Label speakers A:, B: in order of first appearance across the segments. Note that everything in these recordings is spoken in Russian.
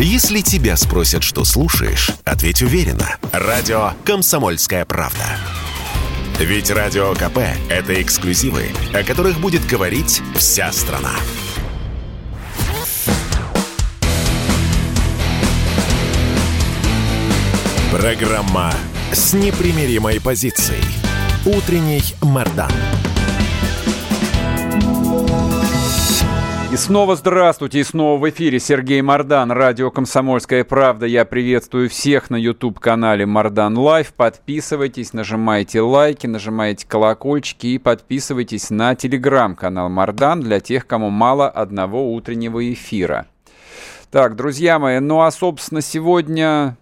A: Если тебя спросят, что слушаешь, ответь уверенно. Радио «Комсомольская правда». Ведь Радио КП – это эксклюзивы, о которых будет говорить вся страна. Программа с непримиримой позицией. Утренний Мордан.
B: Снова здравствуйте, и снова в эфире Сергей Мордан, радио «Комсомольская правда». Я приветствую всех на YouTube-канале Мордан Лайв. Подписывайтесь, нажимайте лайки, нажимайте колокольчики и подписывайтесь на телеграм-канал Мордан для тех, кому мало одного утреннего эфира. Так, друзья мои, ну а, собственно, сегодня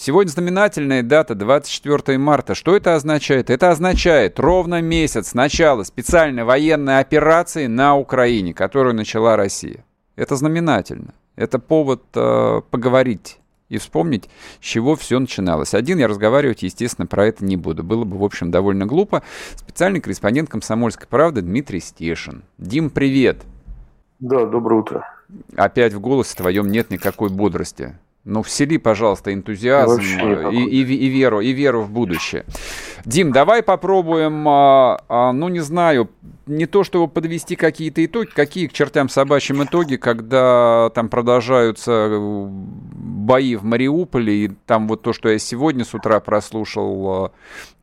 B: Сегодня знаменательная дата 24 марта. Что это означает? Это означает ровно месяц с начала специальной военной операции на Украине, которую начала Россия. Это знаменательно. Это повод э, поговорить и вспомнить, с чего все начиналось. Один я разговаривать, естественно, про это не буду. Было бы, в общем, довольно глупо. Специальный корреспондент «Комсомольской правды» Дмитрий Стешин. Дим, привет.
C: Да, доброе утро.
B: Опять в голосе твоем нет никакой бодрости. Ну, всели, пожалуйста, энтузиазм и, и, и, веру, и веру в будущее. Дим, давай попробуем, а, а, ну, не знаю, не то, чтобы подвести какие-то итоги, какие к чертям собачьим итоги, когда там продолжаются э, бои в Мариуполе, и там вот то, что я сегодня с утра прослушал,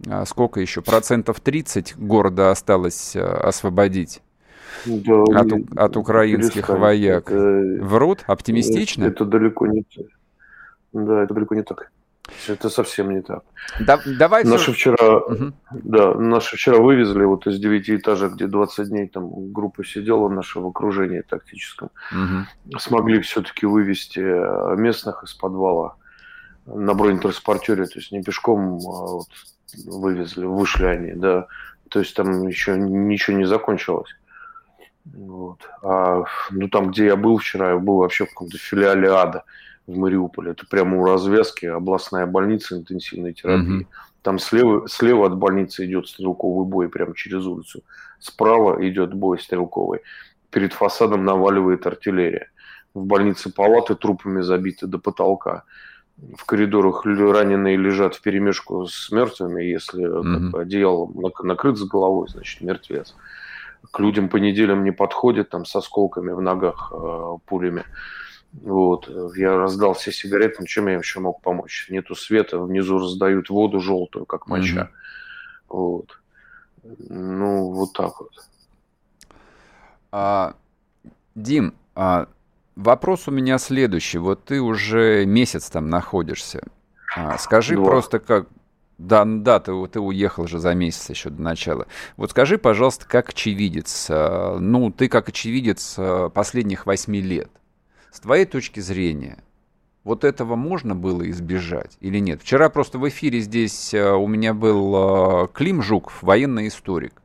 B: а, сколько еще, процентов 30 города осталось освободить. Да, от, от украинских вояк. Это, Врут? Оптимистично?
C: Это, это далеко не так. Да, это далеко не так. Это совсем не так.
B: Да, давай
C: наши вчера, угу. да, наши вчера вывезли вот из девятиэтажек, где 20 дней там группа сидела наша в окружении тактическом, угу. смогли все-таки вывести э, местных из подвала на бронетранспортере, то есть не пешком а вот, вывезли, вышли они, да, то есть там еще ничего не закончилось. Вот. А, ну там, где я был вчера, я был вообще в каком-то филиале ада в Мариуполе. Это прямо у развязки областная больница интенсивной терапии. Угу. Там слева, слева от больницы идет стрелковый бой прямо через улицу. Справа идет бой стрелковый. Перед фасадом наваливает артиллерия. В больнице палаты трупами забиты до потолка. В коридорах раненые лежат в перемешку с мертвыми. Если mm как, одеялом накрыт с головой, значит мертвец. К людям по неделям не подходит, там с осколками в ногах, э, пулями. Вот. Я раздал все сигареты, ну, чем я еще мог помочь? Нету света, внизу раздают воду желтую, как моча. Mm-hmm. Вот. Ну, вот так вот.
B: А, Дим, а, вопрос у меня следующий. Вот ты уже месяц там находишься. А, скажи Два. просто, как... Да, ну да, ты, ты уехал же за месяц еще до начала. Вот скажи, пожалуйста, как очевидец, а, ну, ты как очевидец а, последних восьми лет – с твоей точки зрения, вот этого можно было избежать или нет? Вчера просто в эфире здесь э, у меня был э, Клим Жуков, военный историк.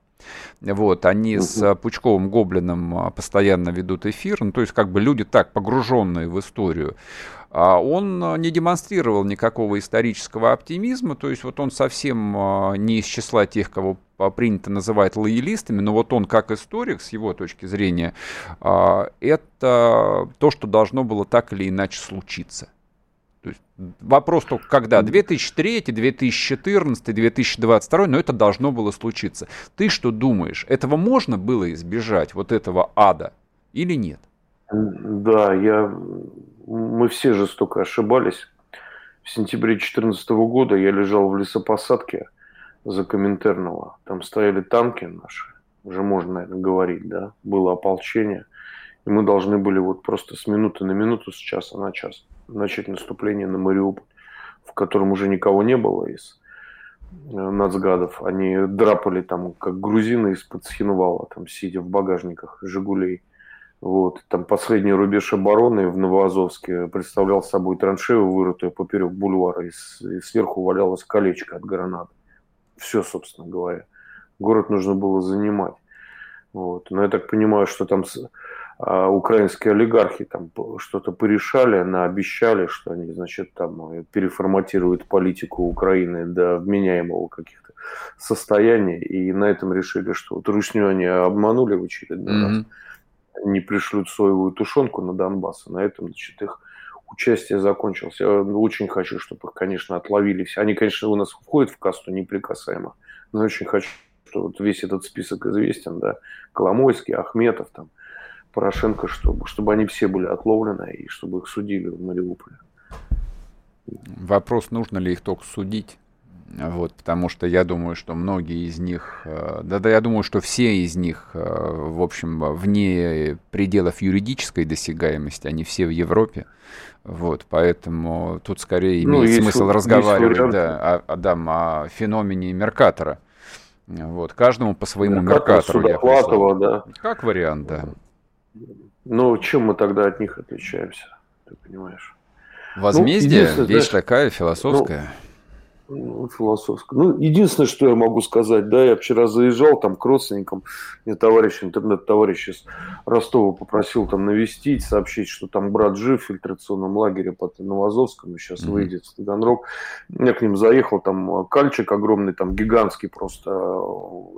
B: Вот, они с Пучковым Гоблином э, постоянно ведут эфир, ну, то есть как бы люди так погруженные в историю. А он не демонстрировал никакого исторического оптимизма, то есть вот он совсем не из числа тех, кого принято называть лоялистами, но вот он как историк, с его точки зрения, э, это то, что должно было так или иначе случиться. То есть вопрос только когда? 2003, 2014, 2022, но это должно было случиться. Ты что думаешь, этого можно было избежать, вот этого ада, или нет?
C: Да, я мы все жестоко ошибались. В сентябре 2014 года я лежал в лесопосадке за Коминтерного. Там стояли танки наши, уже можно, наверное, говорить, да, было ополчение. И мы должны были вот просто с минуты на минуту, с часа на час начать наступление на Мариуполь, в котором уже никого не было из э, нацгадов. Они драпали там, как грузины из-под Схинвала, там, сидя в багажниках «Жигулей». Вот. Там последний рубеж обороны в Новоазовске представлял собой траншею, вырытую поперек бульвара, и сверху валялось колечко от гранат. Все, собственно говоря. Город нужно было занимать. Вот. Но я так понимаю, что там а, украинские олигархи там что-то порешали, наобещали, что они, значит, там э, переформатируют политику Украины до вменяемого каких-то состояний, и на этом решили, что вот Русню они обманули в очередной mm-hmm. раз не пришлют соевую тушенку на Донбасс, а на этом, значит, их участия закончился. Я очень хочу, чтобы их, конечно, отловили все. Они, конечно, у нас входят в касту неприкасаемых, но очень хочу, что вот весь этот список известен, да, Коломойский, Ахметов, там, Порошенко, чтобы, чтобы они все были отловлены и чтобы их судили в Мариуполе.
B: Вопрос, нужно ли их только судить? Вот, потому что я думаю, что многие из них, э, да, да, я думаю, что все из них, э, в общем, вне пределов юридической досягаемости, они все в Европе. Вот, поэтому тут скорее ну, имеет смысл есть, разговаривать есть да, о, да, о феномене Меркатора. Вот, каждому по своему Меркатору.
C: Меркатор да.
B: Как вариант, да.
C: Ну, чем мы тогда от них отличаемся, ты понимаешь?
B: Возмездие, ну, вещь знаешь, такая философская. Ну,
C: ну, философское. Ну, единственное, что я могу сказать, да, я вчера заезжал там к родственникам, мне товарищ, интернет-товарищ из Ростова попросил там навестить, сообщить, что там брат жив в фильтрационном лагере под Новозовском, и сейчас mm-hmm. выйдет в Таганрог. Я к ним заехал, там кальчик огромный, там гигантский просто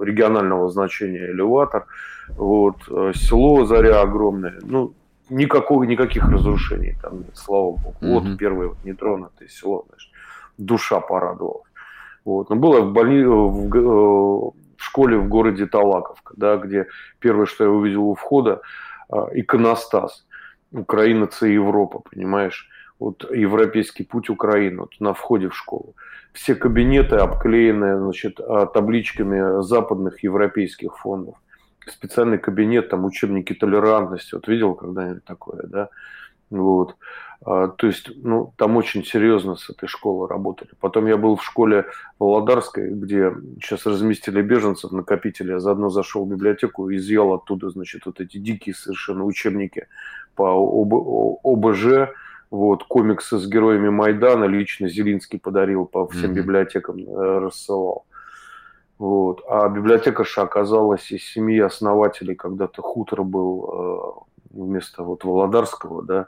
C: регионального значения элеватор, вот, э, село Заря огромное, ну, никакого, никаких разрушений там слава богу. Mm-hmm. Вот первое вот нетронутое село, знаешь душа порадовалась. Вот. Но было в, больни... в, э, в школе в городе Талаковка, да, где первое, что я увидел у входа, э, иконостас. Украина – это Европа, понимаешь? Вот европейский путь Украины, вот на входе в школу. Все кабинеты обклеены значит, э, табличками западных европейских фондов. Специальный кабинет, там учебники толерантности. Вот видел когда-нибудь такое, да? Вот. А, то есть, ну, там очень серьезно с этой школы работали. Потом я был в школе Володарской, где сейчас разместили беженцев, накопители. Я заодно зашел в библиотеку и изъял оттуда, значит, вот эти дикие совершенно учебники по ОБ, ОБЖ, вот, комиксы с героями Майдана лично Зелинский подарил, по всем mm-hmm. библиотекам э, рассылал. Вот. А библиотекарша оказалась из семьи основателей, когда-то хутор был э, вместо вот Володарского, да,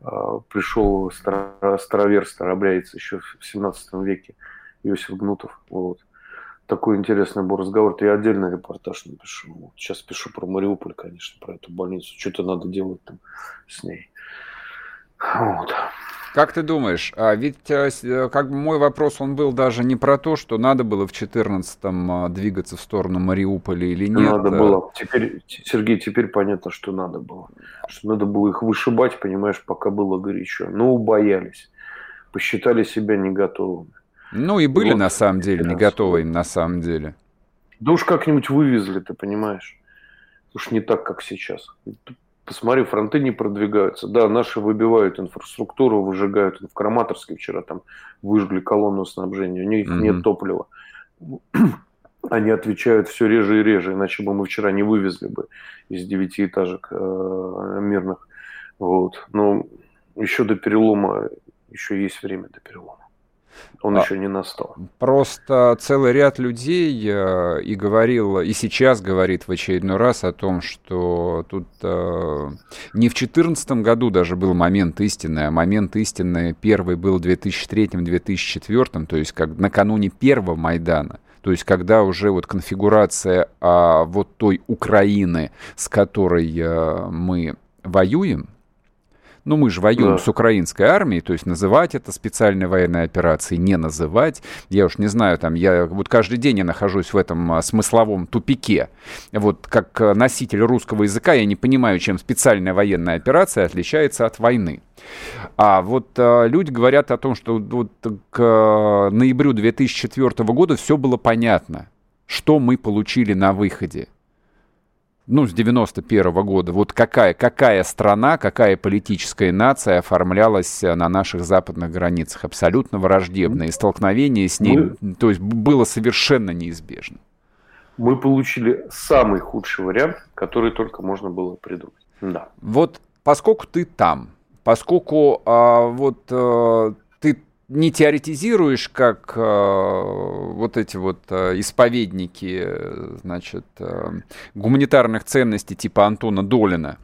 C: а, пришел старовер, старобряец еще в 17 веке, Иосиф Гнутов. Вот. Такой интересный был разговор. Я отдельный репортаж напишу. Сейчас пишу про Мариуполь, конечно, про эту больницу. Что-то надо делать там с ней.
B: Вот. Как ты думаешь, а ведь э, э, как бы мой вопрос, он был даже не про то, что надо было в 14-м а, двигаться в сторону Мариуполя или нет.
C: Надо э. было. Теперь, Сергей, теперь понятно, что надо было. Что надо было их вышибать, понимаешь, пока было горячо. Но убоялись. Посчитали себя не готовыми.
B: Ну и были вот, на самом деле не готовы на самом деле.
C: Да уж как-нибудь вывезли, ты понимаешь. Уж не так, как сейчас. Посмотри, фронты не продвигаются. Да, наши выбивают инфраструктуру, выжигают. В Краматорске вчера там выжгли колонну снабжения. У них mm-hmm. нет топлива. Они отвечают все реже и реже, иначе бы мы вчера не вывезли бы из девятиэтажек э, мирных. Вот. Но еще до перелома, еще есть время до перелома. Он а, еще не настал.
B: Просто целый ряд людей э, и говорил, и сейчас говорит в очередной раз о том, что тут э, не в 2014 году даже был момент истины, а момент истины первый был в 2003-2004, то есть как накануне первого Майдана. То есть, когда уже вот конфигурация а, вот той Украины, с которой а, мы воюем, ну, мы же воюем да. с украинской армией, то есть называть это специальной военной операцией, не называть. Я уж не знаю, там, я вот каждый день я нахожусь в этом а, смысловом тупике. Вот как а, носитель русского языка я не понимаю, чем специальная военная операция отличается от войны. А вот а, люди говорят о том, что вот к а, ноябрю 2004 года все было понятно, что мы получили на выходе ну, с 91 -го года, вот какая, какая страна, какая политическая нация оформлялась э, на наших западных границах, абсолютно враждебные, столкновение с ней, мы, то есть было совершенно неизбежно.
C: Мы получили самый худший вариант, который только можно было придумать. Да.
B: Вот поскольку ты там, поскольку а, вот а, не теоретизируешь, как э, вот эти вот э, исповедники, значит, э, гуманитарных ценностей типа Антона Долина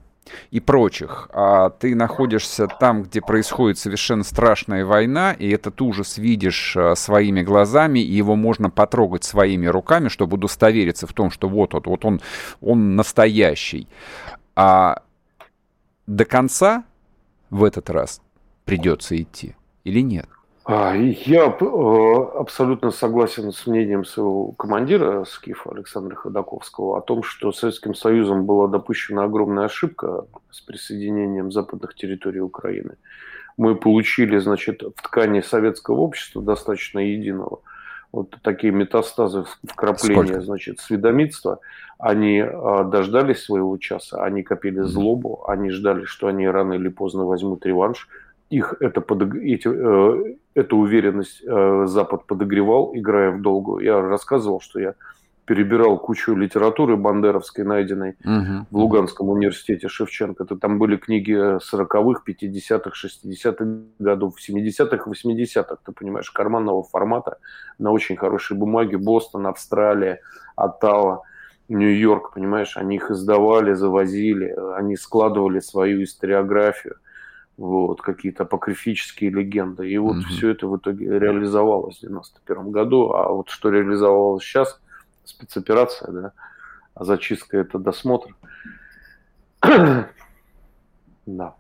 B: и прочих, а ты находишься там, где происходит совершенно страшная война, и этот ужас видишь э, своими глазами, и его можно потрогать своими руками, чтобы удостовериться в том, что вот, вот, вот он, он настоящий. А до конца в этот раз придется идти или нет?
C: А, я э, абсолютно согласен с мнением своего командира Скифа Александра Ходаковского о том, что Советским Союзом была допущена огромная ошибка с присоединением западных территорий Украины. Мы получили, значит, в ткани советского общества достаточно единого вот такие метастазы вкрапления, Сколько? значит, сведомитства, они а, дождались своего часа, они копили злобу, они ждали, что они рано или поздно возьмут реванш, их это подог... эти, э, эту уверенность э, Запад подогревал, играя в долгую. Я рассказывал, что я перебирал кучу литературы бандеровской, найденной угу. в Луганском университете Шевченко. Это там были книги 40-х, 50-х, 60-х годов, 70-х, 80-х, ты понимаешь, карманного формата, на очень хорошей бумаге. Бостон, Австралия, Оттава, Нью-Йорк, понимаешь, они их издавали, завозили, они складывали свою историографию – вот, какие-то апокрифические легенды. И вот mm-hmm. все это в итоге реализовалось в 91 году. А вот что реализовалось сейчас, спецоперация, да, а зачистка это досмотр.
B: да.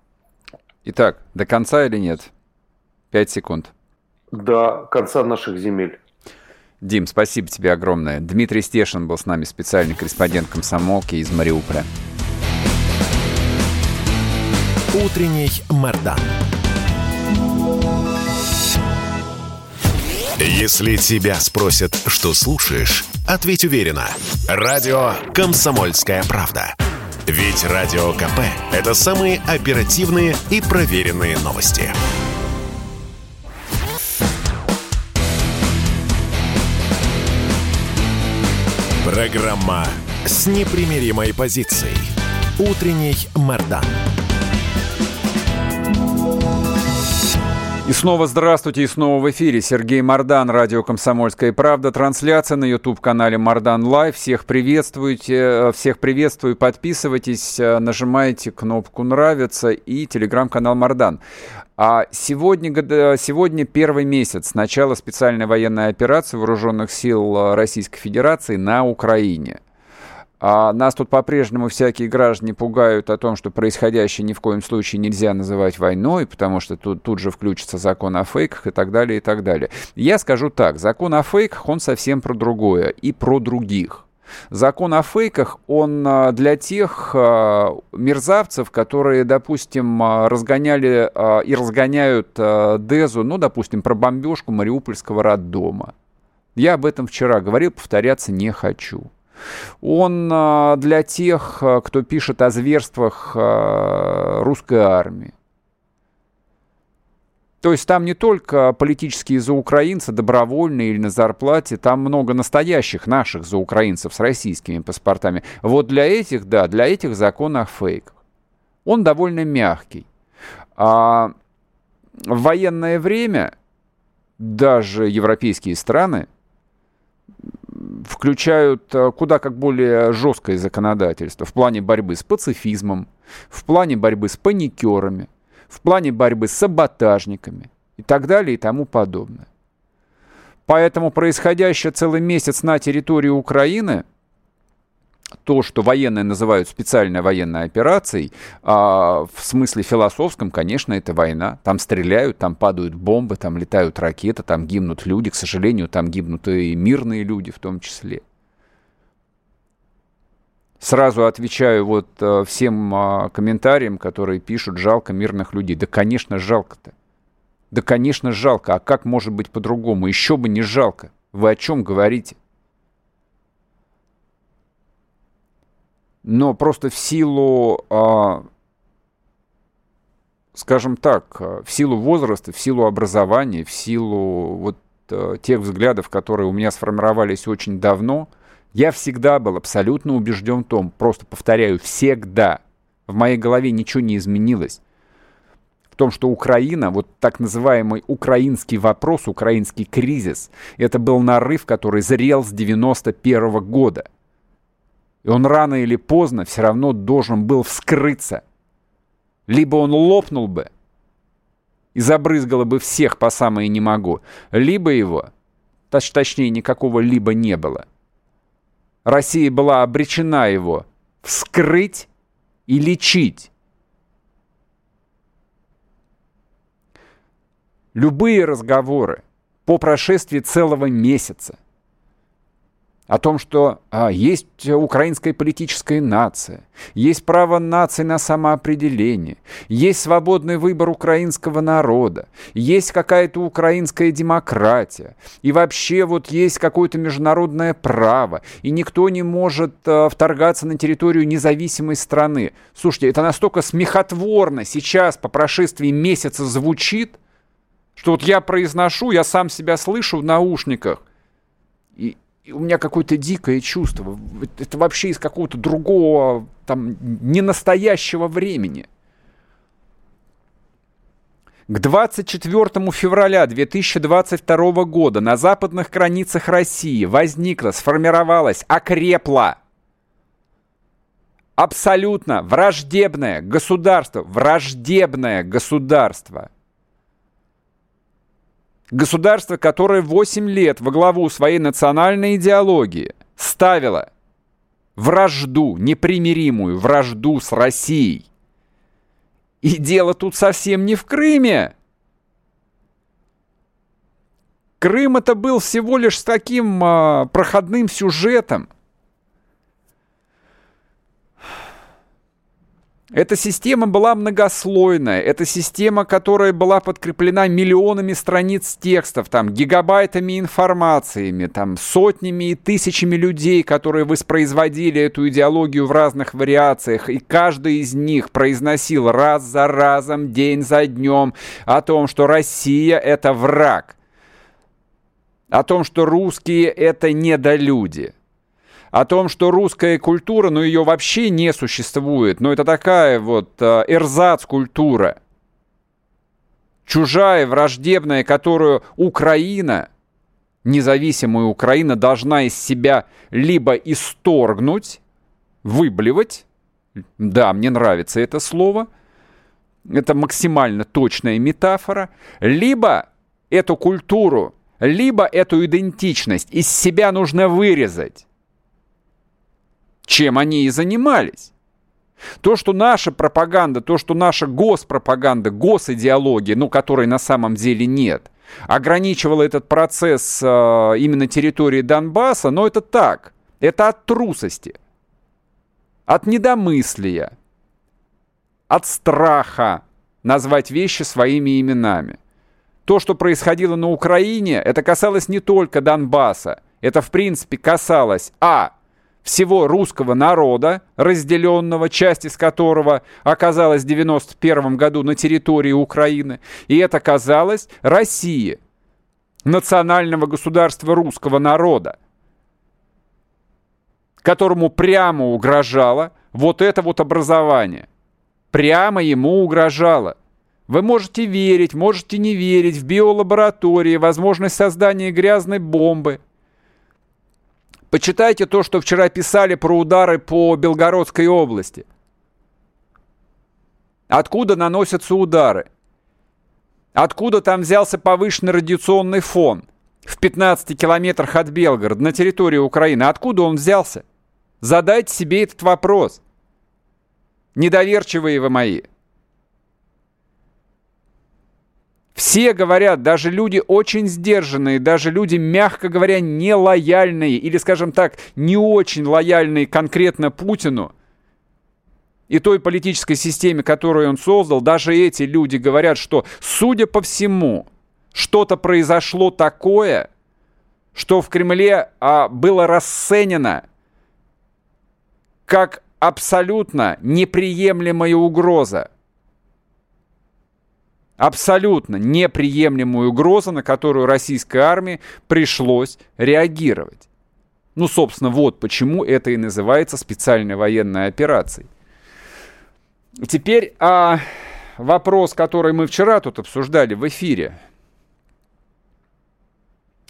B: Итак, до конца или нет? Пять секунд.
C: До конца наших земель.
B: Дим, спасибо тебе огромное. Дмитрий Стешин был с нами, специальный корреспондент комсомолки из Мариуполя.
A: Утренний Мордан. Если тебя спросят, что слушаешь, ответь уверенно. Радио «Комсомольская правда». Ведь Радио КП – это самые оперативные и проверенные новости. Программа с непримиримой позицией. Утренний Мордан.
B: И снова здравствуйте, и снова в эфире Сергей Мордан, радио «Комсомольская правда». Трансляция на YouTube-канале Мордан Лайв. Всех приветствуйте, э, всех приветствую, подписывайтесь, э, нажимайте кнопку «Нравится» и телеграм-канал Мордан. А сегодня, сегодня первый месяц начала специальной военной операции Вооруженных сил э, Российской Федерации на Украине – а нас тут по-прежнему всякие граждане пугают о том, что происходящее ни в коем случае нельзя называть войной, потому что тут, тут же включится закон о фейках и так далее, и так далее. Я скажу так, закон о фейках, он совсем про другое и про других. Закон о фейках, он а, для тех а, мерзавцев, которые, допустим, а, разгоняли и разгоняют Дезу, ну, допустим, про бомбежку Мариупольского роддома. Я об этом вчера говорил, повторяться не хочу. Он а, для тех, а, кто пишет о зверствах а, русской армии. То есть там не только политические заукраинцы, добровольные или на зарплате, там много настоящих наших заукраинцев с российскими паспортами. Вот для этих, да, для этих закон о фейках. Он довольно мягкий. А в военное время даже европейские страны включают э, куда как более жесткое законодательство в плане борьбы с пацифизмом, в плане борьбы с паникерами, в плане борьбы с саботажниками и так далее и тому подобное. Поэтому происходящее целый месяц на территории Украины – то, что военные называют специальной военной операцией, а, в смысле философском, конечно, это война. Там стреляют, там падают бомбы, там летают ракеты, там гибнут люди. К сожалению, там гибнут и мирные люди в том числе. Сразу отвечаю вот а, всем а, комментариям, которые пишут, жалко мирных людей. Да, конечно, жалко-то. Да, конечно, жалко. А как может быть по-другому? Еще бы не жалко. Вы о чем говорите? Но просто в силу, а, скажем так, в силу возраста, в силу образования, в силу вот а, тех взглядов, которые у меня сформировались очень давно, я всегда был абсолютно убежден в том, просто повторяю, всегда, в моей голове ничего не изменилось, в том, что Украина, вот так называемый украинский вопрос, украинский кризис, это был нарыв, который зрел с 91 -го года – и он рано или поздно все равно должен был вскрыться. Либо он лопнул бы и забрызгало бы всех по самое не могу, либо его, точ точнее никакого либо не было. Россия была обречена его вскрыть и лечить. любые разговоры по прошествии целого месяца – о том, что а, есть украинская политическая нация, есть право нации на самоопределение, есть свободный выбор украинского народа, есть какая-то украинская демократия, и вообще вот есть какое-то международное право, и никто не может а, вторгаться на территорию независимой страны. Слушайте, это настолько смехотворно сейчас по прошествии месяца звучит, что вот я произношу, я сам себя слышу в наушниках, и, у меня какое-то дикое чувство. Это вообще из какого-то другого, там, ненастоящего времени. К 24 февраля 2022 года на западных границах России возникла, сформировалась, окрепла абсолютно враждебное государство, враждебное государство – Государство, которое 8 лет во главу своей национальной идеологии ставило вражду, непримиримую вражду с Россией. И дело тут совсем не в Крыме. Крым это был всего лишь с таким а, проходным сюжетом – Эта система была многослойная, это система, которая была подкреплена миллионами страниц текстов, там, гигабайтами информациями, там, сотнями и тысячами людей, которые воспроизводили эту идеологию в разных вариациях, и каждый из них произносил раз за разом, день за днем о том, что Россия — это враг, о том, что русские — это недолюди — о том, что русская культура, ну ее вообще не существует, но это такая вот э, эрзац-культура, чужая, враждебная, которую Украина, независимая Украина, должна из себя либо исторгнуть, выблевать, да, мне нравится это слово, это максимально точная метафора, либо эту культуру, либо эту идентичность из себя нужно вырезать чем они и занимались. То, что наша пропаганда, то, что наша госпропаганда, госидеология, ну, которой на самом деле нет, ограничивала этот процесс э, именно территории Донбасса, но это так. Это от трусости, от недомыслия, от страха назвать вещи своими именами. То, что происходило на Украине, это касалось не только Донбасса. Это, в принципе, касалось, а, всего русского народа, разделенного, часть из которого оказалась в 91 году на территории Украины, и это казалось России, национального государства русского народа, которому прямо угрожало вот это вот образование. Прямо ему угрожало. Вы можете верить, можете не верить в биолаборатории, возможность создания грязной бомбы – Почитайте то, что вчера писали про удары по Белгородской области. Откуда наносятся удары? Откуда там взялся повышенный радиационный фон в 15 километрах от Белгорода на территории Украины? Откуда он взялся? Задайте себе этот вопрос. Недоверчивые вы мои. Все говорят, даже люди очень сдержанные, даже люди, мягко говоря, не лояльные или, скажем так, не очень лояльные конкретно Путину и той политической системе, которую он создал, даже эти люди говорят, что, судя по всему, что-то произошло такое, что в Кремле а, было расценено как абсолютно неприемлемая угроза абсолютно неприемлемую угрозу, на которую российской армии пришлось реагировать. Ну, собственно, вот почему это и называется специальной военной операцией. Теперь а, вопрос, который мы вчера тут обсуждали в эфире.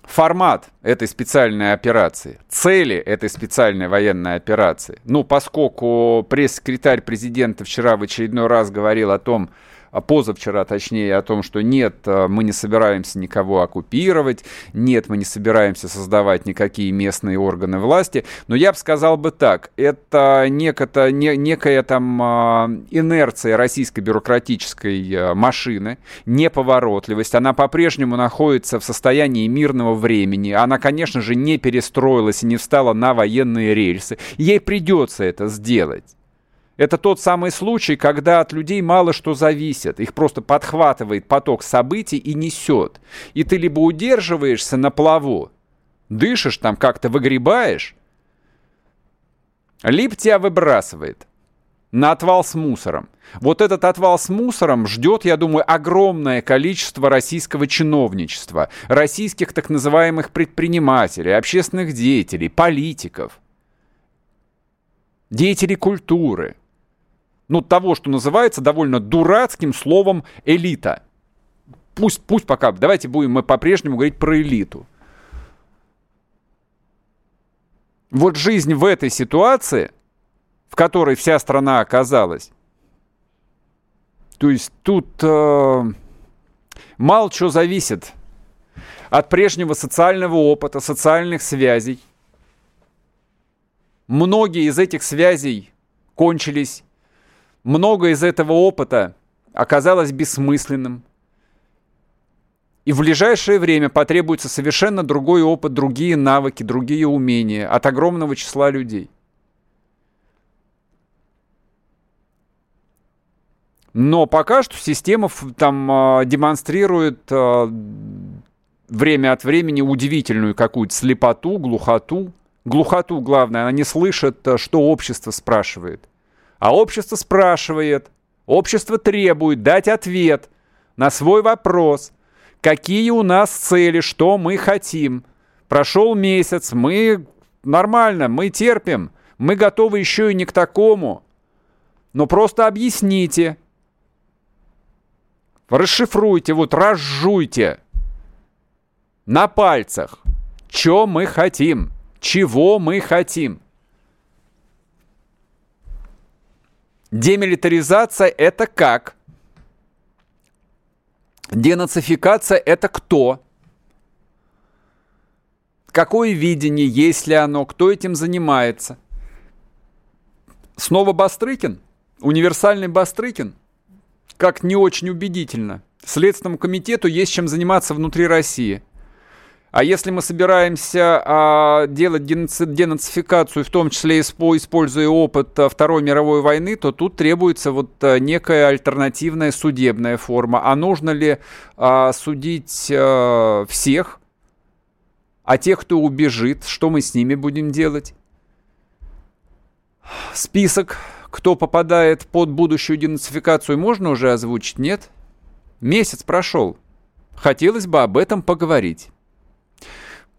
B: Формат этой специальной операции, цели этой специальной военной операции. Ну, поскольку пресс-секретарь президента вчера в очередной раз говорил о том, а позавчера точнее, о том, что нет, э, мы не собираемся никого оккупировать, нет, мы не собираемся создавать никакие местные органы власти. Но я бы сказал бы так, это некая, не, некая там а, инерция российской бюрократической э, машины, неповоротливость, она по-прежнему находится в состоянии мирного времени, она, конечно же, не перестроилась и не встала на военные рельсы. Ей придется это сделать. Это тот самый случай, когда от людей мало что зависит. Их просто подхватывает поток событий и несет. И ты либо удерживаешься на плаву, дышишь там как-то, выгребаешь, либо тебя выбрасывает на отвал с мусором. Вот этот отвал с мусором ждет, я думаю, огромное количество российского чиновничества, российских так называемых предпринимателей, общественных деятелей, политиков, деятелей культуры ну, того, что называется довольно дурацким словом элита. Пусть, пусть пока, давайте будем мы по-прежнему говорить про элиту. Вот жизнь в этой ситуации, в которой вся страна оказалась, то есть тут э, мало чего зависит от прежнего социального опыта, социальных связей. Многие из этих связей кончились много из этого опыта оказалось бессмысленным. И в ближайшее время потребуется совершенно другой опыт, другие навыки, другие умения от огромного числа людей. Но пока что система там а, демонстрирует а, время от времени удивительную какую-то слепоту, глухоту. Глухоту, главное, она не слышит, а, что общество спрашивает. А общество спрашивает, общество требует дать ответ на свой вопрос, какие у нас цели, что мы хотим. Прошел месяц, мы нормально, мы терпим, мы готовы еще и не к такому. Но просто объясните, расшифруйте, вот разжуйте на пальцах, что мы хотим, чего мы хотим. Демилитаризация – это как? Денацификация – это кто? Какое видение, есть ли оно, кто этим занимается? Снова Бастрыкин? Универсальный Бастрыкин? Как не очень убедительно. Следственному комитету есть чем заниматься внутри России – а если мы собираемся а, делать денацификацию, в том числе используя опыт а, Второй мировой войны, то тут требуется вот а, некая альтернативная судебная форма. А нужно ли а, судить а, всех? А тех, кто убежит, что мы с ними будем делать? Список, кто попадает под будущую денацификацию, можно уже озвучить? Нет? Месяц прошел. Хотелось бы об этом поговорить.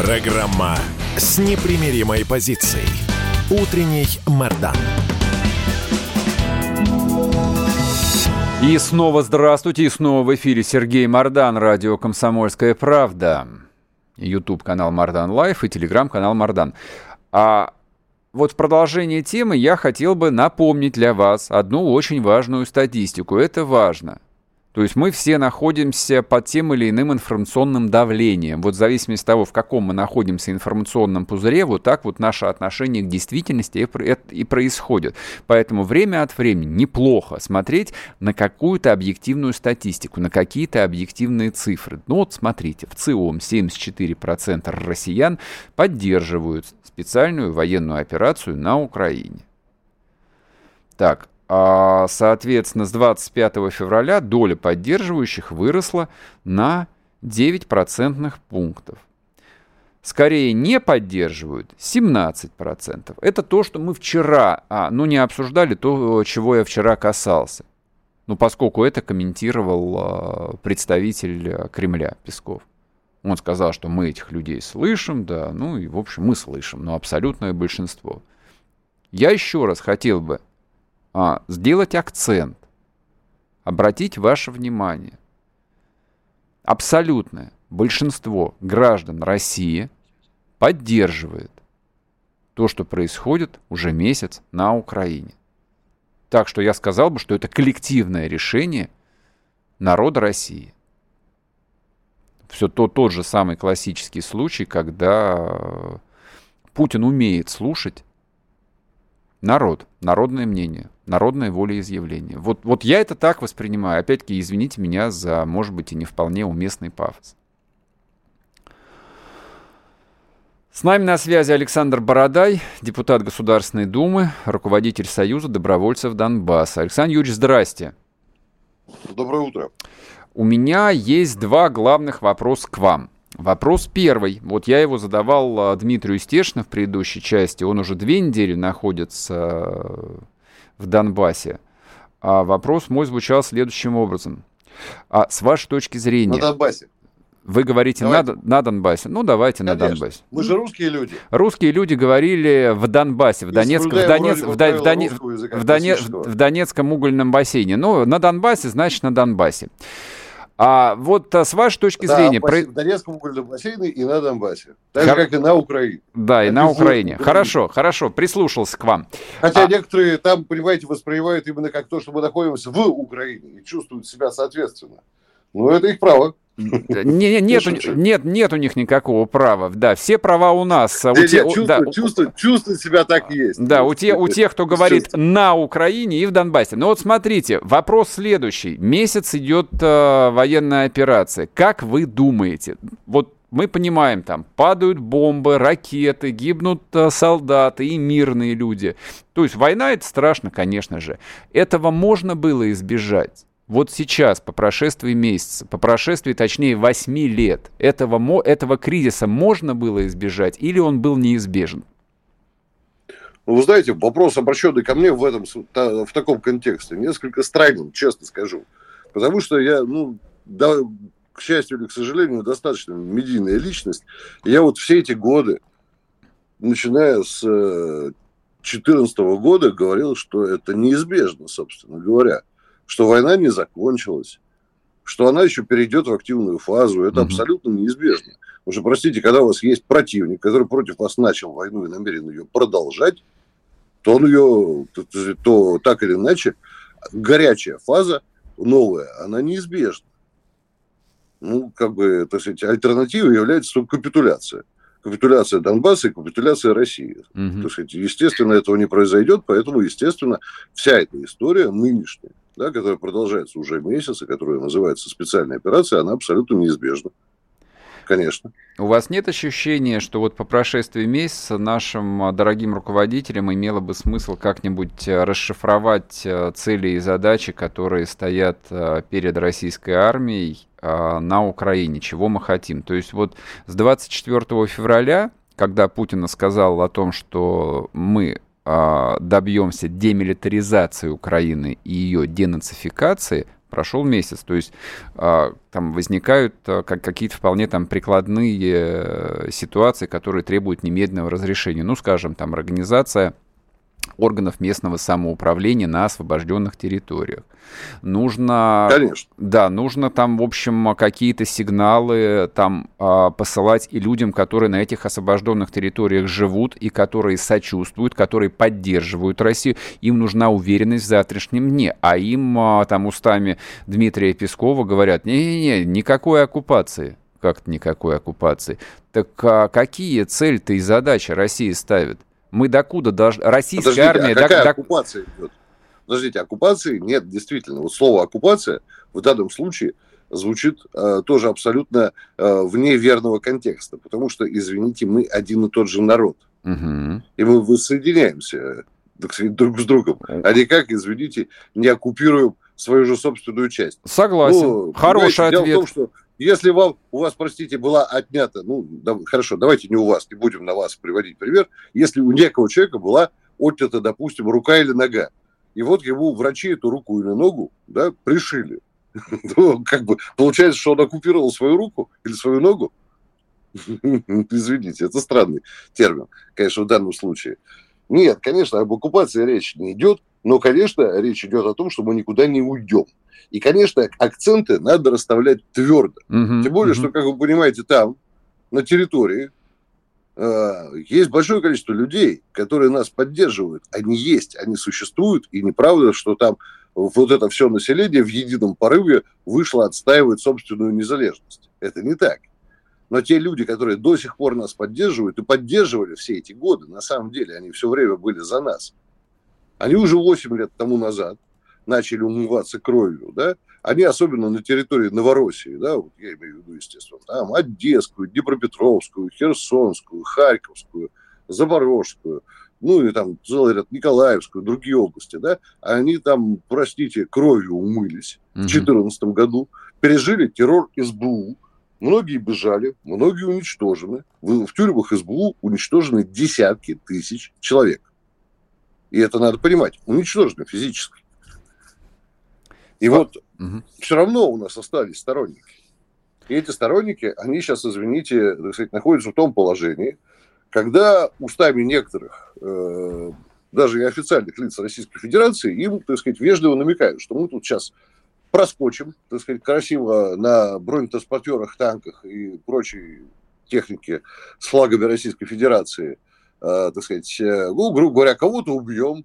A: Программа с непримиримой позицией. Утренний Мардан.
B: И снова здравствуйте, и снова в эфире Сергей Мардан, радио «Комсомольская правда», YouTube-канал Мардан Live и телеграм-канал Мардан. А вот в продолжение темы я хотел бы напомнить для вас одну очень важную статистику. Это важно – то есть мы все находимся под тем или иным информационным давлением. Вот в зависимости от того, в каком мы находимся информационном пузыре, вот так вот наше отношение к действительности и происходит. Поэтому время от времени неплохо смотреть на какую-то объективную статистику, на какие-то объективные цифры. Ну вот смотрите, в ЦИОМ 74% россиян поддерживают специальную военную операцию на Украине. Так, соответственно, с 25 февраля доля поддерживающих выросла на 9 процентных пунктов. скорее не поддерживают 17%. Это то, что мы вчера, а, ну, не обсуждали, то, чего я вчера касался. Ну, поскольку это комментировал а, представитель а, Кремля Песков. Он сказал, что мы этих людей слышим, да, ну и, в общем, мы слышим, но абсолютное большинство. Я еще раз хотел бы а, сделать акцент, обратить ваше внимание. Абсолютное большинство граждан России поддерживает то, что происходит уже месяц на Украине. Так что я сказал бы, что это коллективное решение народа России. Все то, тот же самый классический случай, когда Путин умеет слушать народ, народное мнение, народное волеизъявление. Вот, вот я это так воспринимаю. Опять-таки, извините меня за, может быть, и не вполне уместный пафос. С нами на связи Александр Бородай, депутат Государственной Думы, руководитель Союза добровольцев Донбасса. Александр Юрьевич, здрасте.
D: Доброе утро.
B: У меня есть два главных вопроса к вам. Вопрос первый. Вот я его задавал а, Дмитрию Стешину в предыдущей части. Он уже две недели находится в Донбассе. А вопрос мой звучал следующим образом. А с вашей точки зрения...
D: На Донбассе.
B: Вы говорите на, на Донбассе. Ну, давайте Конечно. на Донбассе.
D: Мы же русские люди.
B: Русские люди говорили в Донбассе, в, Донецк, в, Донец, в, Дон, в, Донец, в, Донец, в Донецком угольном бассейне. Ну, на Донбассе, значит, на Донбассе. А вот а, с вашей точки
D: да,
B: зрения...
D: Про... В Донецком угольном бассейне и на Донбассе. Так Хор... же, как и на Украине.
B: Да, и на Украине. Украине. Хорошо, хорошо, прислушался к вам.
D: Хотя а... некоторые там, понимаете, воспринимают именно как то, что мы находимся в Украине и чувствуют себя соответственно. Ну, это их право.
B: Не, нет, нет, нет у них никакого права. Да, все права у нас.
D: У те, чувствую, да, чувствую, чувствую себя так и есть.
B: Да, у, те, у тех, кто говорит на Украине и в Донбассе. Но вот смотрите, вопрос следующий. Месяц идет э, военная операция. Как вы думаете? Вот мы понимаем, там падают бомбы, ракеты, гибнут э, солдаты и мирные люди. То есть война это страшно, конечно же. Этого можно было избежать вот сейчас, по прошествии месяца, по прошествии, точнее, 8 лет, этого, этого кризиса можно было избежать или он был неизбежен?
D: Ну, вы знаете, вопрос, обращенный ко мне в, этом, в таком контексте, несколько странен, честно скажу. Потому что я, ну, да, к счастью или к сожалению, достаточно медийная личность. Я вот все эти годы, начиная с 2014 э, года, говорил, что это неизбежно, собственно говоря что война не закончилась, что она еще перейдет в активную фазу. Это mm абсолютно неизбежно. Потому что, простите, когда у вас есть противник, который против вас начал войну и намерен ее продолжать, то он ее, то, то так или иначе, горячая фаза, новая, она неизбежна. Ну, как бы, так сказать, альтернативой является только капитуляция. Капитуляция Донбасса и капитуляция России. Угу. Так сказать, естественно, этого не произойдет, поэтому, естественно, вся эта история нынешняя, да, которая продолжается уже месяц, и которая называется специальная операция, она абсолютно неизбежна. Конечно.
B: У вас нет ощущения, что вот по прошествии месяца нашим а, дорогим руководителям имело бы смысл как-нибудь а, расшифровать а, цели и задачи, которые стоят перед российской армией на Украине, чего мы хотим? То есть вот с 24 февраля, когда Путин сказал о том, что мы а, добьемся демилитаризации Украины и ее денацификации, прошел месяц. То есть а, там возникают а, как, какие-то вполне там прикладные э, ситуации, которые требуют немедленного разрешения. Ну, скажем, там организация органов местного самоуправления на освобожденных территориях. Нужно,
D: Конечно.
B: да, нужно там, в общем, какие-то сигналы там а, посылать и людям, которые на этих освобожденных территориях живут и которые сочувствуют, которые поддерживают Россию. Им нужна уверенность в завтрашнем дне, а им а, там устами Дмитрия Пескова говорят, не-не-не, никакой оккупации. Как-то никакой оккупации. Так а какие цели-то и задачи России ставит? Мы докуда должны... Российская Подождите, армия...
D: А какая до... оккупация идет? Подождите, оккупации нет, действительно. Вот слово оккупация в данном случае звучит э, тоже абсолютно э, вне верного контекста, потому что, извините, мы один и тот же народ. Угу. И мы воссоединяемся, так сказать, друг с другом, а не как, извините, не оккупируем свою же собственную часть.
B: Согласен. Ну, Хороший ответ.
D: Дело в том, что если вам, у вас, простите, была отнята, ну, да, хорошо, давайте не у вас, не будем на вас приводить пример, если у некого человека была отнята, допустим, рука или нога, и вот ему врачи эту руку или ногу, да, пришили, ну, как бы, получается, что он оккупировал свою руку или свою ногу, Извините, это странный термин, конечно, в данном случае. Нет, конечно, об оккупации речь не идет, но, конечно, речь идет о том, что мы никуда не уйдем. И, конечно, акценты надо расставлять твердо. Угу, Тем более, угу. что, как вы понимаете, там, на территории, э, есть большое количество людей, которые нас поддерживают. Они есть, они существуют, и неправда, что там вот это все население в едином порыве вышло отстаивать собственную незалежность. Это не так. Но те люди, которые до сих пор нас поддерживают и поддерживали все эти годы, на самом деле они все время были за нас. Они уже 8 лет тому назад начали умываться кровью, да, они особенно на территории Новороссии, да, вот я имею в виду, естественно, там Одесскую, Днепропетровскую, Херсонскую, Харьковскую, Запорожскую, ну и там целый ряд Николаевскую, другие области, да, они там, простите, кровью умылись угу. в 2014 году, пережили террор СБУ, Многие бежали, многие уничтожены. В тюрьмах СБУ уничтожены десятки тысяч человек. И это надо понимать. Уничтожены физически. И вот угу. все равно у нас остались сторонники. И эти сторонники, они сейчас, извините, так сказать, находятся в том положении, когда устами некоторых, э, даже и официальных лиц Российской Федерации, им, так сказать, вежливо намекают, что мы тут сейчас проскочим, так сказать, красиво на бронетранспортерах, танках и прочей технике с флагами Российской Федерации, так сказать, э, ну, грубо говоря, кого-то убьем,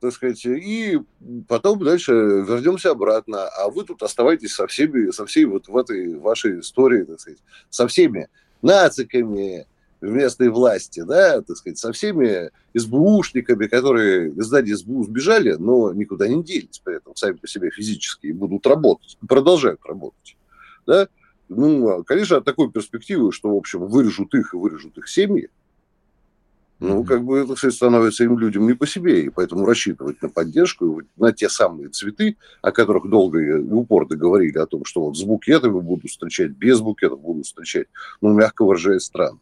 D: так сказать, и потом дальше вернемся обратно, а вы тут оставайтесь со всеми, со всей вот в этой вашей истории, так сказать, со всеми нациками, местной власти, да, так сказать, со всеми СБУшниками, которые из здания СБУ сбежали, но никуда не делись при этом сами по себе физически и будут работать, продолжают работать, да. Ну, конечно, от такой перспективы, что, в общем, вырежут их и вырежут их семьи, ну, как бы, это, кстати, становится им людям не по себе, и поэтому рассчитывать на поддержку, на те самые цветы, о которых долго и упорно говорили, о том, что вот с букетами буду встречать, без букетов буду встречать, ну, мягко выражаясь, странно.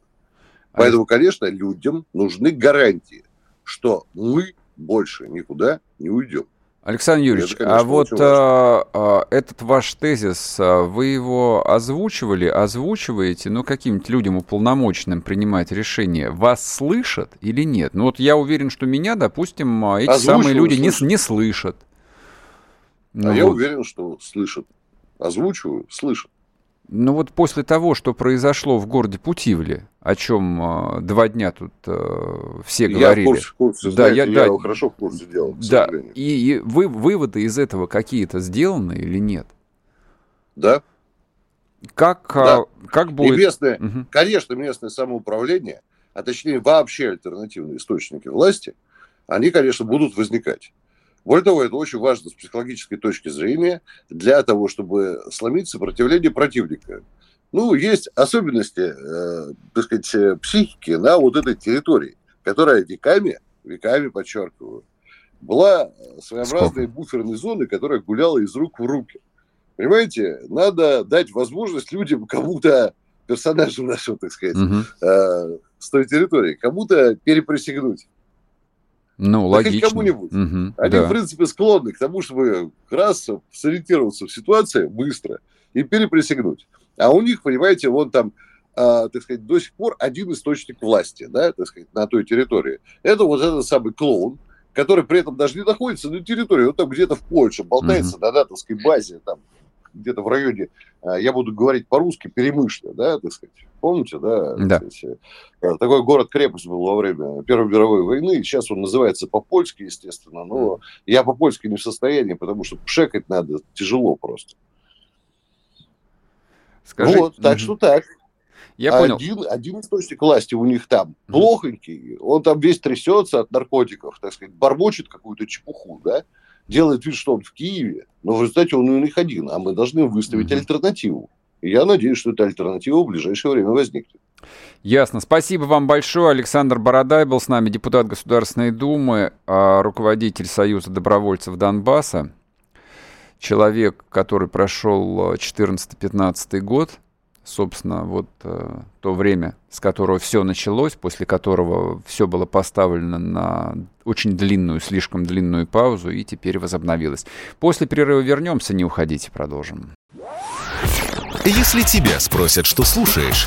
D: Поэтому, конечно, людям нужны гарантии, что мы больше никуда не уйдем.
B: Александр Юрьевич, это, конечно, а вот а, а, этот ваш тезис, а, вы его озвучивали, озвучиваете, ну, каким-нибудь людям уполномоченным принимать решение, вас слышат или нет? Ну, вот я уверен, что меня, допустим, а, эти Озвучиваю, самые люди не, не слышат.
D: Ну, а вот. я уверен, что слышат. Озвучиваю, слышат.
B: Ну вот после того, что произошло в городе Путивле, о чем э, два дня тут э, все я говорили.
D: В курсе, да, знаете, я, я да, хорошо в курсе дела,
B: Да, и, и вы, выводы из этого какие-то сделаны или нет?
D: Да.
B: Как, да. А, как будет...
D: И местное, угу. конечно, местное самоуправление, а точнее вообще альтернативные источники власти, они, конечно, будут возникать. Более того, это очень важно с психологической точки зрения для того, чтобы сломить сопротивление противника. Ну, есть особенности, э, так сказать, э, психики на вот этой территории, которая веками, веками, подчеркиваю, была своеобразной Сколько? буферной зоной, которая гуляла из рук в руки. Понимаете, надо дать возможность людям, кому-то, персонажам нашего, так сказать, угу. э, с той территории, кому-то переприсягнуть.
B: Ну, логично.
D: кому-нибудь. Угу, Они, да. в принципе, склонны к тому, чтобы раз сориентироваться в ситуации быстро и переприсягнуть. А у них, понимаете, вон там, а, так сказать, до сих пор один источник власти, да, так сказать, на той территории. Это вот этот самый клоун, который при этом даже не находится на территории, он там где-то в Польше болтается угу. на натовской базе, там где-то в районе, а, я буду говорить по-русски, Перемышля, да, так сказать. Помните, да?
B: Да.
D: Сказать, э, такой город-крепость был во время Первой мировой войны. Сейчас он называется по-польски, естественно, но я по-польски не в состоянии, потому что пшекать надо тяжело просто. Скажи... Вот, так угу. что так.
B: Я понял.
D: Один, один источник власти у них там mm плохонький, он там весь трясется от наркотиков, так сказать, бормочет какую-то чепуху, да, делает вид, что он в Киеве, но в результате он у них один, а мы должны выставить mm альтернативу. И я надеюсь, что эта альтернатива в ближайшее время возникнет.
B: Ясно. Спасибо вам большое. Александр Бородай был с нами, депутат Государственной Думы, а, руководитель Союза добровольцев Донбасса, человек, который прошел 14-15 год собственно, вот э, то время, с которого все началось, после которого все было поставлено на очень длинную, слишком длинную паузу, и теперь возобновилось. После перерыва вернемся, не уходите, продолжим.
A: Если тебя спросят, что слушаешь,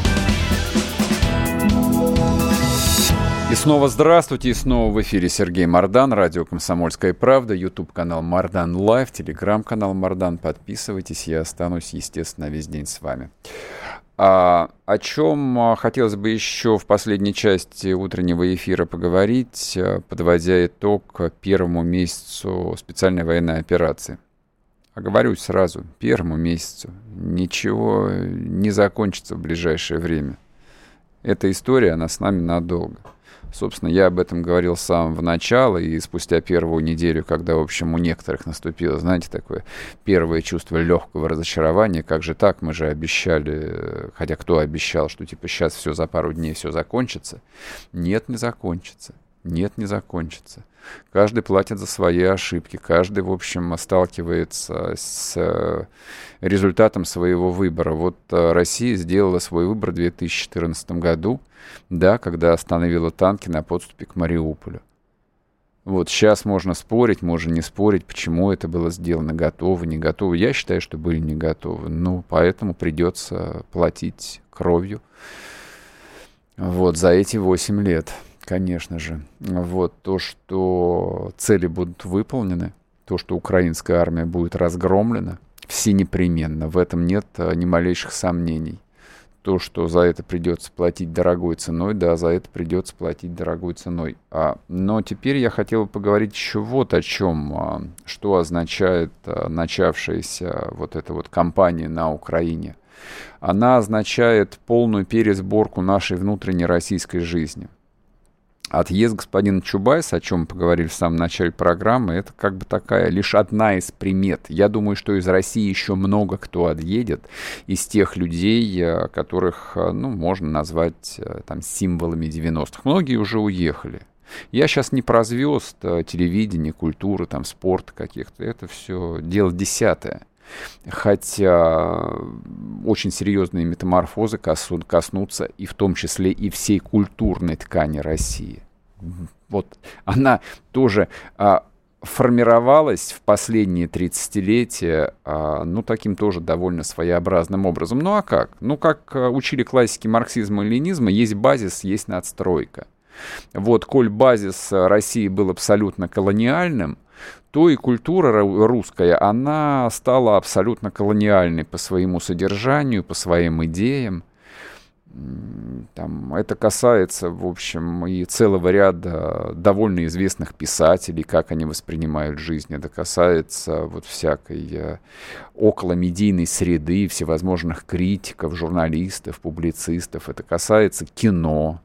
B: И снова здравствуйте, и снова в эфире Сергей Мордан, радио «Комсомольская правда», YouTube-канал Мордан Лайв, телеграм-канал Мордан. Подписывайтесь, я останусь, естественно, весь день с вами. А, о чем а, хотелось бы еще в последней части утреннего эфира поговорить, а, подводя итог первому месяцу специальной военной операции – Оговорюсь сразу, первому месяцу ничего не закончится в ближайшее время. Эта история, она с нами надолго. Собственно, я об этом говорил с самого начала, и спустя первую неделю, когда, в общем, у некоторых наступило, знаете, такое первое чувство легкого разочарования, как же так, мы же обещали, хотя кто обещал, что типа сейчас все за пару дней все закончится. Нет, не закончится. Нет, не закончится. Каждый платит за свои ошибки, каждый, в общем, сталкивается с э, результатом своего выбора. Вот э, Россия сделала свой выбор в 2014 году, да, когда остановила танки на подступе к Мариуполю. Вот сейчас можно спорить, можно не спорить, почему это было сделано, готово, не готово. Я считаю, что были не готовы. Ну, поэтому придется платить кровью вот за эти 8 лет конечно же. Вот то, что цели будут выполнены, то, что украинская армия будет разгромлена, все непременно. В этом нет а, ни малейших сомнений. То, что за это придется платить дорогой ценой, да, за это придется платить дорогой ценой. А, но теперь я хотел поговорить еще вот о чем, а, что означает а, начавшаяся вот эта вот кампания на Украине. Она означает полную пересборку нашей внутренней российской жизни – Отъезд господина Чубайса, о чем мы поговорили в самом начале программы, это как бы такая лишь одна из примет. Я думаю, что из России еще много кто отъедет, из тех людей, э, которых, э, ну, можно назвать э, там символами 90-х. Многие уже уехали. Я сейчас не про звезд телевидения, культуры, там, спорта каких-то. Это все дело десятое. Хотя очень серьезные метаморфозы коснутся и в том числе и всей культурной ткани России. Вот она тоже а, формировалась в последние 30-летия, а, ну, таким тоже довольно своеобразным образом. Ну, а как? Ну, как а, учили классики марксизма и ленизма, есть базис, есть надстройка. Вот, коль базис России был абсолютно колониальным, то и культура русская, она стала абсолютно колониальной по своему содержанию, по своим идеям. Там, это касается, в общем, и целого ряда довольно известных писателей, как они воспринимают жизнь. Это касается вот всякой э, околомедийной среды, всевозможных критиков, журналистов, публицистов. Это касается кино.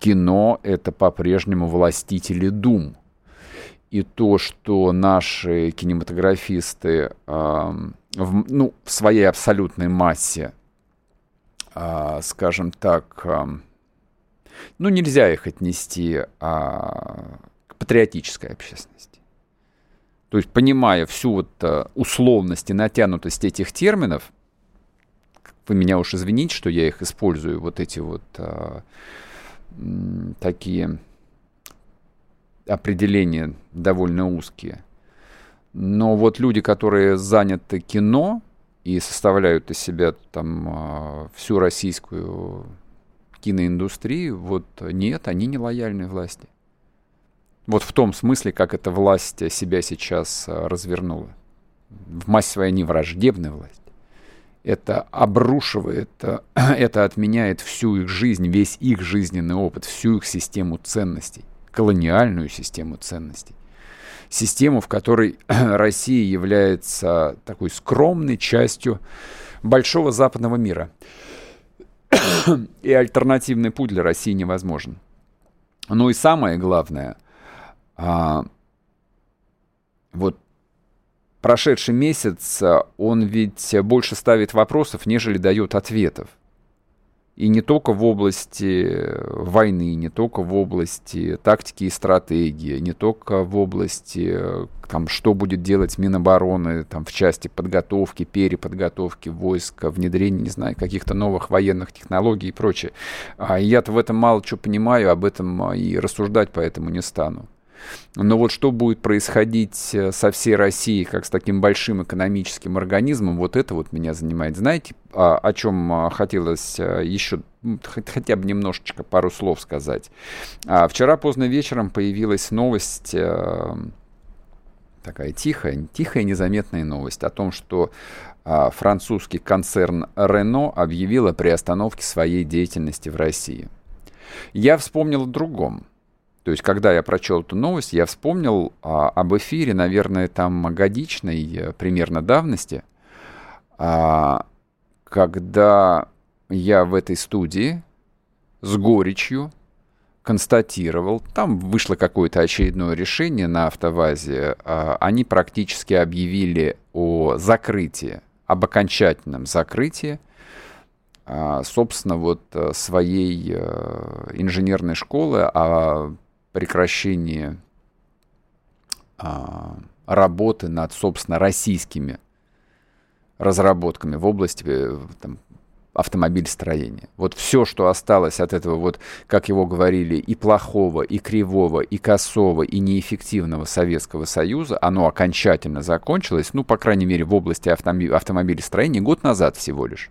B: Кино — это по-прежнему властители дум и то, что наши кинематографисты э, в, ну, в своей абсолютной массе, э, скажем так, э, ну, нельзя их отнести э, к патриотической общественности. То есть, понимая всю вот э, условность и натянутость этих терминов, вы меня уж извините, что я их использую, вот эти вот э, такие определения довольно узкие. Но вот люди, которые заняты кино и составляют из себя там а, всю российскую киноиндустрию, вот нет, они не лояльны власти. Вот в том смысле, как эта власть себя сейчас а, развернула. В массе своей не враждебная власть. Это обрушивает, это отменяет всю их жизнь, весь их жизненный опыт, всю их систему ценностей колониальную систему ценностей. Систему, в которой Россия является такой скромной частью большого западного мира. И альтернативный путь для России невозможен. Ну и самое главное, а, вот прошедший месяц, он ведь больше ставит вопросов, нежели дает ответов. И не только в области войны, не только в области тактики и стратегии, не только в области, там, что будет делать Минобороны там, в части подготовки, переподготовки войск, внедрения, не знаю, каких-то новых военных технологий и прочее. А я-то в этом мало что понимаю, об этом и рассуждать поэтому не стану. Но вот что будет происходить э, со всей Россией, как с таким большим экономическим организмом, вот это вот меня занимает. Знаете, а, о чем а, хотелось э, еще хотя бы немножечко пару слов сказать. А, вчера поздно вечером появилась новость, э, такая тихая, тихая незаметная новость о том, что французский концерн Renault объявил о приостановке своей деятельности в России. Я вспомнил о другом. То есть, когда я прочел эту новость, я вспомнил а, об эфире, наверное, там годичной э, примерно давности, а, когда я в этой студии с горечью констатировал, там вышло какое-то очередное решение на автовазе, а, они практически объявили о закрытии, об окончательном закрытии, а, собственно, вот э, своей э, инженерной школы, а прекращении а, работы над, собственно, российскими разработками в области э, там, автомобильстроения. Вот все, что осталось от этого, вот, как его говорили, и плохого, и кривого, и косого, и неэффективного Советского Союза, оно окончательно закончилось, ну, по крайней мере, в области автомобилестроения год назад всего лишь.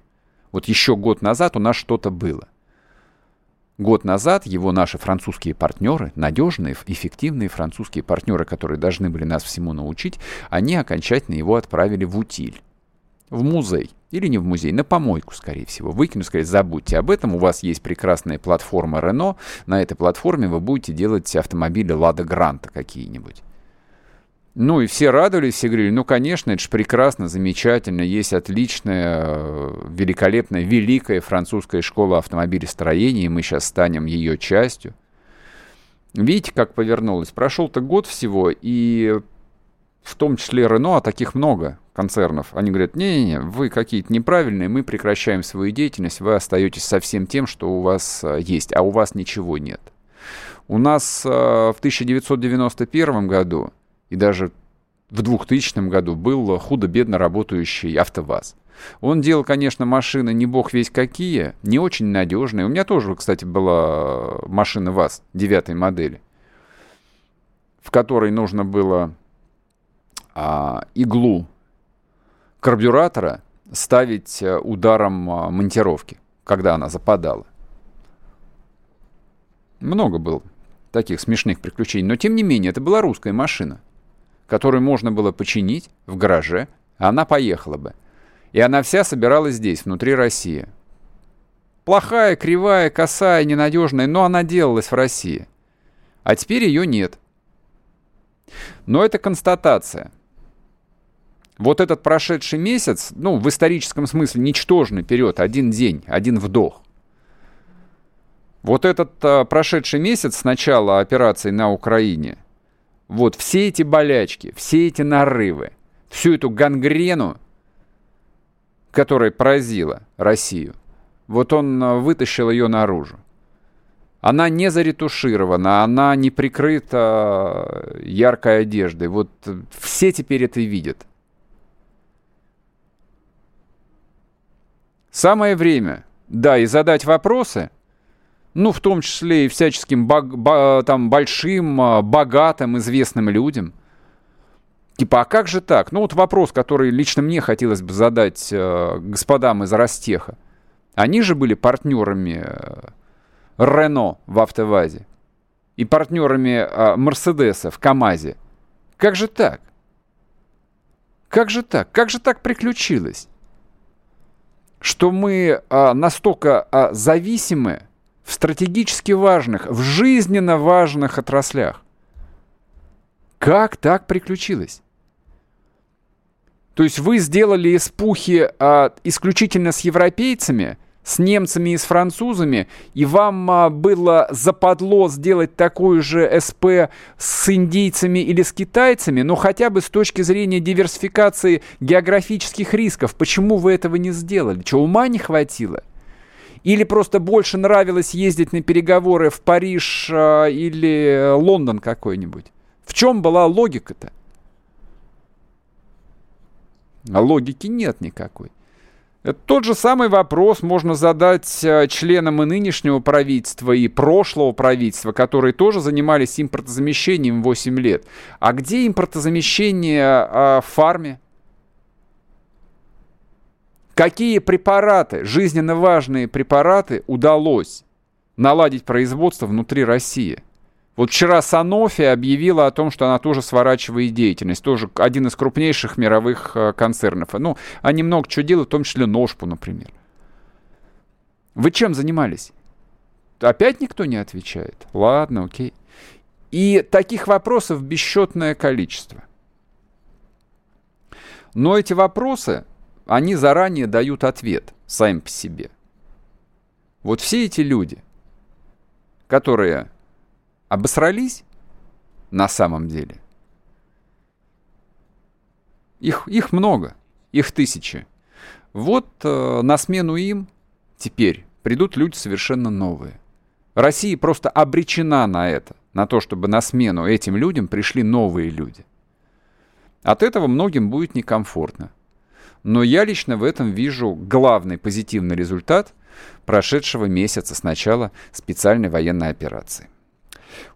B: Вот еще год назад у нас что-то было. Год назад его наши французские партнеры, надежные, эффективные французские партнеры, которые должны были нас всему научить, они окончательно его отправили в утиль, в музей. Или не в музей, на помойку, скорее всего. Выкинуть, сказать, забудьте об этом, у вас есть прекрасная платформа Renault, на этой платформе вы будете делать автомобили Лада Гранта какие-нибудь. Ну и все радовались, все говорили, ну, конечно, это же прекрасно, замечательно, есть отличная, э, великолепная, великая французская школа автомобилестроения, и мы сейчас станем ее частью. Видите, как повернулось? Прошел-то год всего, и в том числе Рено, а таких много концернов, они говорят, не-не-не, вы какие-то неправильные, мы прекращаем свою деятельность, вы остаетесь со всем тем, что у вас э, есть, а у вас ничего нет. У нас э, в 1991 году и даже в 2000 году был худо-бедно работающий АвтоВАЗ. Он делал, конечно, машины не бог весь какие, не очень надежные. У меня тоже, кстати, была машина ВАЗ девятой модели, в которой нужно было а, иглу карбюратора ставить э, ударом а, монтировки, когда она западала. Много было таких смешных приключений, но тем не менее, это была русская машина которую можно было починить в гараже, она поехала бы. И она вся собиралась здесь, внутри России. Плохая, кривая, косая, ненадежная, но она делалась в России. А теперь ее нет. Но это констатация. Вот этот прошедший месяц, ну, в историческом смысле, ничтожный период, один день, один вдох. Вот этот а, прошедший месяц с начала операции на Украине – вот все эти болячки, все эти нарывы, всю эту гангрену, которая поразила Россию, вот он э, вытащил ее наружу. Она не заретуширована, она не прикрыта э, яркой одеждой. Вот э, все теперь это видят. Самое время, да, и задать вопросы, ну, в том числе и всяческим там, большим, а, богатым, известным людям. Типа, а как же так? Ну, вот вопрос, который лично мне хотелось бы задать э, господам из Ростеха. Они же были партнерами э, Рено в АвтоВАЗе и партнерами э, Мерседеса в КАМАЗе. Как же так? Как же так? Как же так приключилось? Что мы э, настолько э, зависимы в стратегически важных, в жизненно важных отраслях. Как так приключилось? То есть вы сделали испухи а, исключительно с европейцами, с немцами и с французами, и вам а, было западло сделать такую же СП с индийцами или с китайцами, но хотя бы с точки зрения диверсификации географических рисков, почему вы этого не сделали? Что, ума не хватило? Или просто больше нравилось ездить на переговоры в Париж э, или Лондон какой-нибудь? В чем была логика-то? А логики нет никакой. Это тот же самый вопрос можно задать э, членам и нынешнего правительства, и прошлого правительства, которые тоже занимались импортозамещением 8 лет. А где импортозамещение а, в фарме? Какие препараты, жизненно важные препараты удалось наладить производство внутри России? Вот вчера Санофи объявила о том, что она тоже сворачивает деятельность. Тоже один из крупнейших мировых э, концернов. Ну, они много чего делают, в том числе ножпу, например. Вы чем занимались? Опять никто не отвечает? Ладно, окей. И таких вопросов бесчетное количество. Но эти вопросы, они заранее дают ответ сами по себе. Вот все эти люди, которые обосрались на самом деле. Их, их много, их тысячи. Вот э, на смену им теперь придут люди совершенно новые. Россия просто обречена на это, на то, чтобы на смену этим людям пришли новые люди. От этого многим будет некомфортно. Но я лично в этом вижу главный позитивный результат прошедшего месяца с начала специальной военной операции.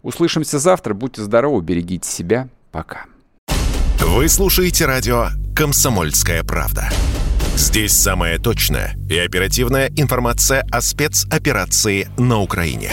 B: Услышимся завтра. Будьте здоровы, берегите себя. Пока.
A: Вы слушаете радио «Комсомольская правда». Здесь самая точная и оперативная информация о спецоперации на Украине.